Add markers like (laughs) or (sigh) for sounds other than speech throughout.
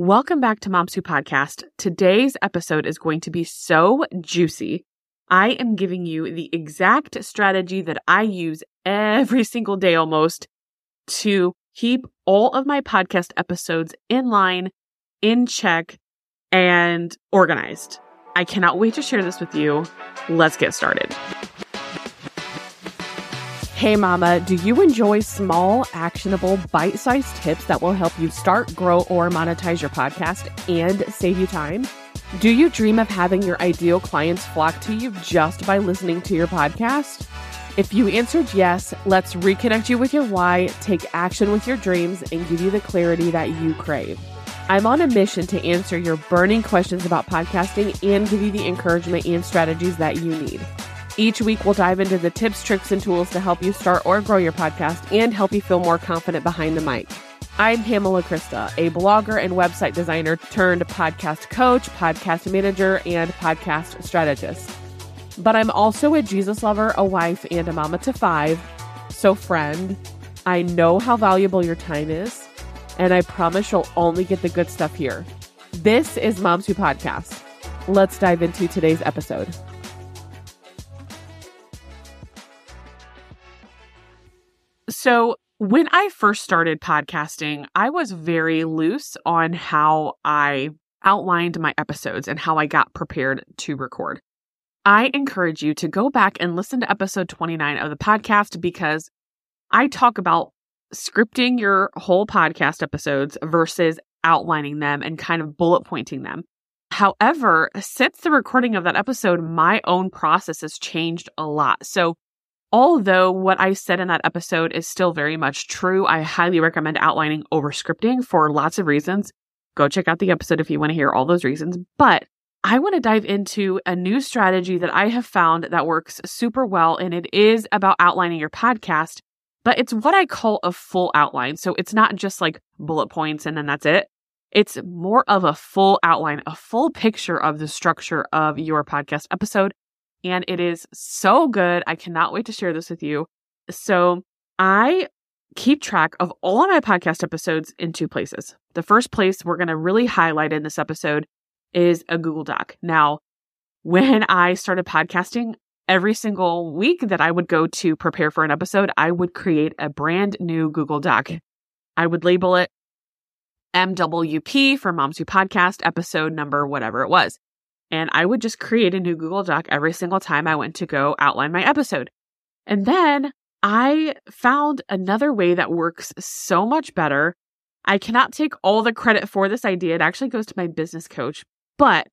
Welcome back to Moms Who Podcast. Today's episode is going to be so juicy. I am giving you the exact strategy that I use every single day almost to keep all of my podcast episodes in line, in check, and organized. I cannot wait to share this with you. Let's get started. Hey, Mama, do you enjoy small, actionable, bite sized tips that will help you start, grow, or monetize your podcast and save you time? Do you dream of having your ideal clients flock to you just by listening to your podcast? If you answered yes, let's reconnect you with your why, take action with your dreams, and give you the clarity that you crave. I'm on a mission to answer your burning questions about podcasting and give you the encouragement and strategies that you need. Each week, we'll dive into the tips, tricks, and tools to help you start or grow your podcast and help you feel more confident behind the mic. I'm Pamela Krista, a blogger and website designer turned podcast coach, podcast manager, and podcast strategist. But I'm also a Jesus lover, a wife, and a mama to five. So, friend, I know how valuable your time is, and I promise you'll only get the good stuff here. This is Moms Who Podcast. Let's dive into today's episode. So, when I first started podcasting, I was very loose on how I outlined my episodes and how I got prepared to record. I encourage you to go back and listen to episode 29 of the podcast because I talk about scripting your whole podcast episodes versus outlining them and kind of bullet pointing them. However, since the recording of that episode, my own process has changed a lot. So Although what I said in that episode is still very much true, I highly recommend outlining over scripting for lots of reasons. Go check out the episode if you want to hear all those reasons. But I want to dive into a new strategy that I have found that works super well, and it is about outlining your podcast, but it's what I call a full outline. So it's not just like bullet points and then that's it. It's more of a full outline, a full picture of the structure of your podcast episode and it is so good. I cannot wait to share this with you. So, I keep track of all of my podcast episodes in two places. The first place we're going to really highlight in this episode is a Google Doc. Now, (laughs) when I started podcasting, every single week that I would go to prepare for an episode, I would create a brand new Google Doc. I would label it MWP for Moms Who Podcast, episode number, whatever it was. And I would just create a new Google Doc every single time I went to go outline my episode. And then I found another way that works so much better. I cannot take all the credit for this idea. It actually goes to my business coach, but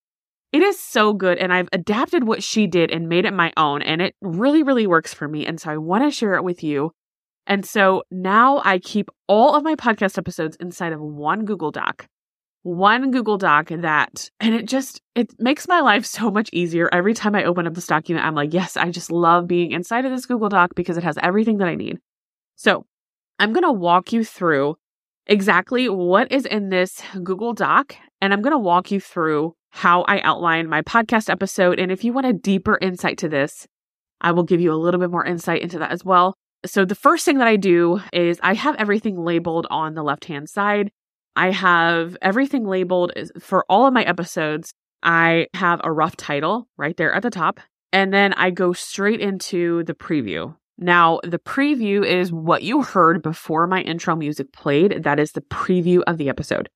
it is so good. And I've adapted what she did and made it my own. And it really, really works for me. And so I want to share it with you. And so now I keep all of my podcast episodes inside of one Google Doc one Google Doc that, and it just, it makes my life so much easier. Every time I open up this document, I'm like, yes, I just love being inside of this Google Doc because it has everything that I need. So I'm going to walk you through exactly what is in this Google Doc, and I'm going to walk you through how I outline my podcast episode. And if you want a deeper insight to this, I will give you a little bit more insight into that as well. So the first thing that I do is I have everything labeled on the left hand side. I have everything labeled for all of my episodes. I have a rough title right there at the top, and then I go straight into the preview. Now, the preview is what you heard before my intro music played. That is the preview of the episode.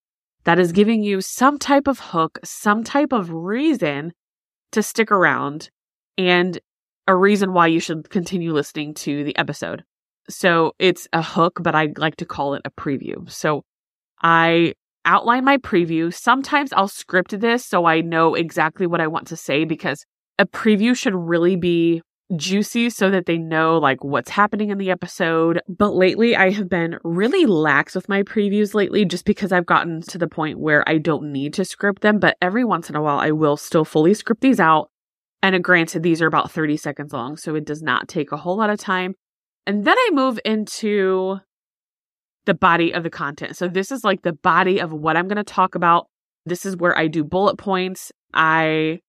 That is giving you some type of hook, some type of reason to stick around, and a reason why you should continue listening to the episode. So it's a hook, but I like to call it a preview. So I outline my preview. Sometimes I'll script this so I know exactly what I want to say because a preview should really be juicy so that they know like what's happening in the episode. But lately I have been really lax with my previews lately just because I've gotten to the point where I don't need to script them, but every once in a while I will still fully script these out. And uh, granted, these are about 30 seconds long, so it does not take a whole lot of time. And then I move into the body of the content. So this is like the body of what I'm going to talk about. This is where I do bullet points. I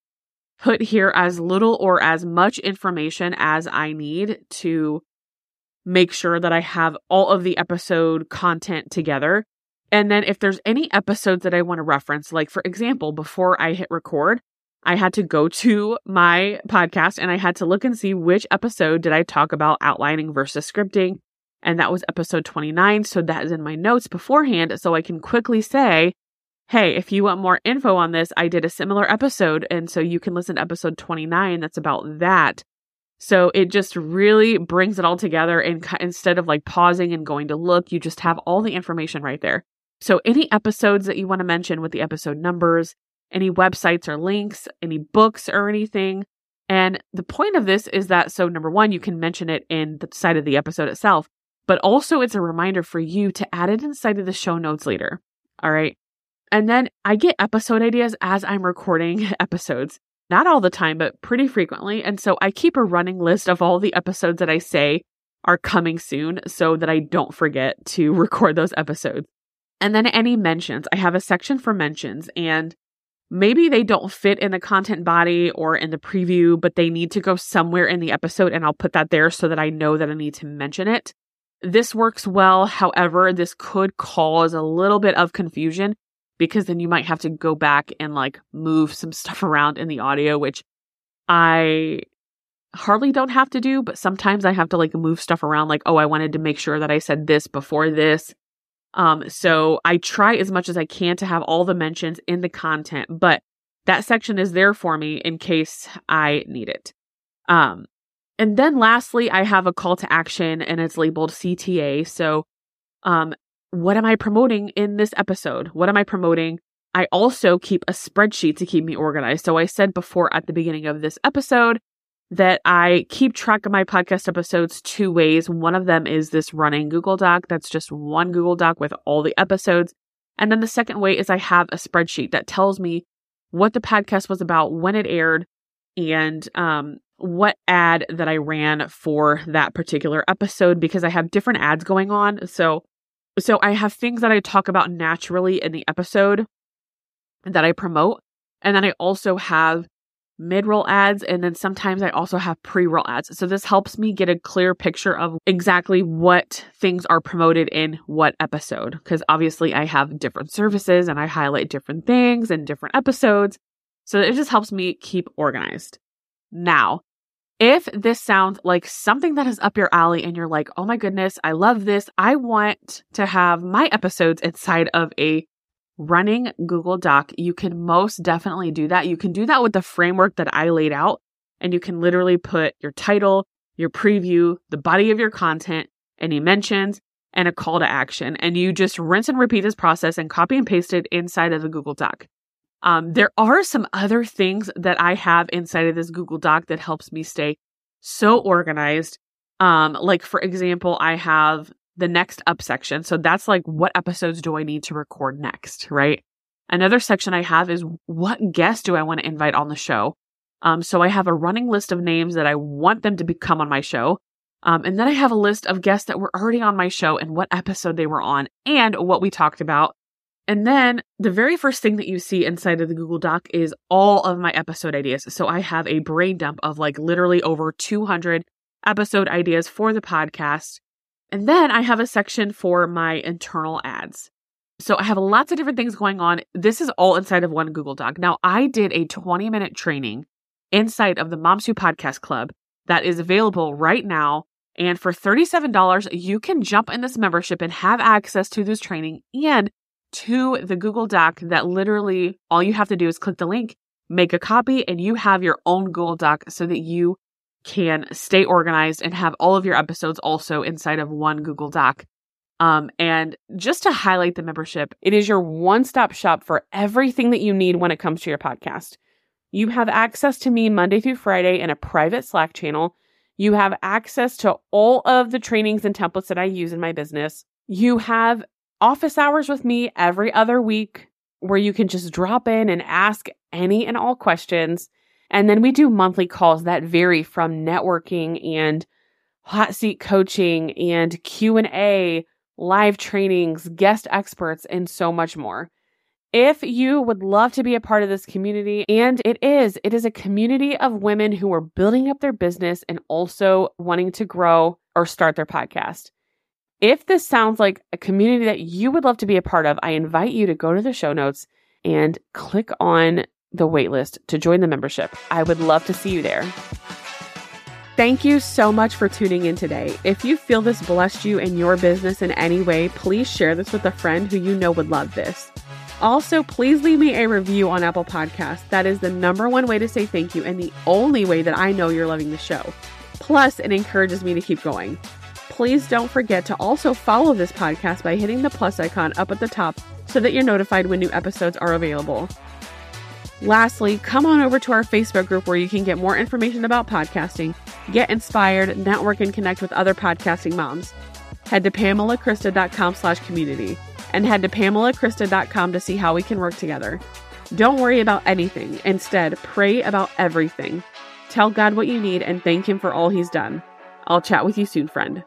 put here as little or as much information as I need to make sure that I have all of the episode content together. And then if there's any episodes that I want to reference, like for example, before I hit record, I had to go to my podcast and I had to look and see which episode did I talk about outlining versus scripting. And that was episode 29. So that is in my notes beforehand. So I can quickly say, hey, if you want more info on this, I did a similar episode. And so you can listen to episode 29 that's about that. So it just really brings it all together. And instead of like pausing and going to look, you just have all the information right there. So any episodes that you want to mention with the episode numbers, any websites or links, any books or anything. And the point of this is that so number one, you can mention it in the side of the episode itself, but also it's a reminder for you to add it inside of the show notes later. All right. And then I get episode ideas as I'm recording (laughs) episodes. Not all the time, but pretty frequently. And so I keep a running list of all the episodes that I say are coming soon so that I don't forget to (laughs) record those episodes. And then any mentions. I have a section for mentions and maybe they don't fit in the content body or in the preview, but they need to go somewhere in the episode and I'll put that there so that I know that I need to mention it. This works well. However, this could cause a little bit of confusion because then you might have to go back and like move some (laughs) stuff around in the audio, which I hardly don't have to do, but sometimes I have to like move stuff around like, oh, I wanted to make sure that I said this before this. Um, so I try as much as I can to have all the mentions in the content, but that section is there for me in case I need it. Um, and then lastly, I have a call to action and it's labeled CTA. So, um, what am I promoting in this episode? What am I promoting? I also keep a spreadsheet to keep me organized. So I said before at the beginning of this episode that I keep track of my podcast episodes two ways. One of them is this running Google Doc. That's just one Google Doc with all the episodes. And then the second way is I have a spreadsheet that tells me what the podcast was about, when it aired, and um, what ad that I ran for that particular episode because I have different ads going on. So, so I have things that I talk about naturally in the episode that I promote. And then I also have mid roll ads, and then sometimes I also have pre roll ads. So this helps me get a clear picture of exactly what things are promoted in what episode. Because obviously, I have different services and I highlight different things in different episodes. So it just helps me keep organized. Now, if this sounds like something that is up your alley and you're like, oh my goodness, I love this. I want to have my episodes inside of a running Google Doc, you can most definitely do that. You can do that with the framework that I laid out, and you can literally put your title, your preview, the body of your content, any mentions, and a call to action. And you just rinse and repeat this process and copy and paste it inside of the Google Doc. Um, there are some other things that I have inside of this Google Doc that helps me stay so organized. Um, like for example, I have the next up section. So that's like, what episodes do I need to record next? Right. Another section I have is what guests do I want to invite on the show? Um, so I have a running list of names that I want them to become on my show. Um, and then I have a list of guests that were already on my show and what episode they were on and what we talked about. And then the very first thing that you see inside of the Google Doc is all of my episode ideas. So I have a brain dump of like literally over 200 episode ideas for the podcast. And then I have a section for my internal ads. So I have lots of different things going on. This is all inside of one Google Doc. Now, I did a 20 minute training inside of the Moms Who Podcast Club that is available right now. And for $37, you can jump in this membership and have access to this training and to the Google Doc that literally all you have to do is click the link, make a copy, and you have your own Google Doc so that you can stay organized and have all of your episodes also inside of one Google Doc. Um, and just to highlight the membership, it is your one stop shop for everything that you need when it comes to your podcast. You have access to me Monday through Friday in a private Slack channel. You have access to all of the trainings and templates that I use in my business. You have office hours with me every other week where you can just drop in and ask any and all questions. And then we do monthly calls that vary from networking and hot seat coaching and Q&A, live trainings, guest experts and so much more. If you would love to be a part of this community, and it is, it is a community of women who are building up their business and also wanting to grow or start their podcast. If this sounds like a community that you would love to be a part of, I invite you to go to the show notes and click on the waitlist to join the membership. I would love to see you there. Thank you so much for tuning in today. If you feel this blessed you in your business in any way, please share this with a friend who you know would love this. Also, please leave me a review on Apple Podcasts. That is the number one way to say thank you and the only way that I know you're loving the show. Plus, it encourages me to keep going. Please don't forget to also follow this podcast by hitting the plus icon up at the top so that you're notified when new episodes are available. Lastly, come on over to our Facebook group where you can get more information about podcasting, get inspired, network, and connect with other podcasting moms. Head to pamelakrista.com slash community and head to pamelakrista.com to see how we can work together. Don't worry about anything. Instead, pray about everything. Tell God what you need and thank Him for all He's done. I'll chat with you soon, friend.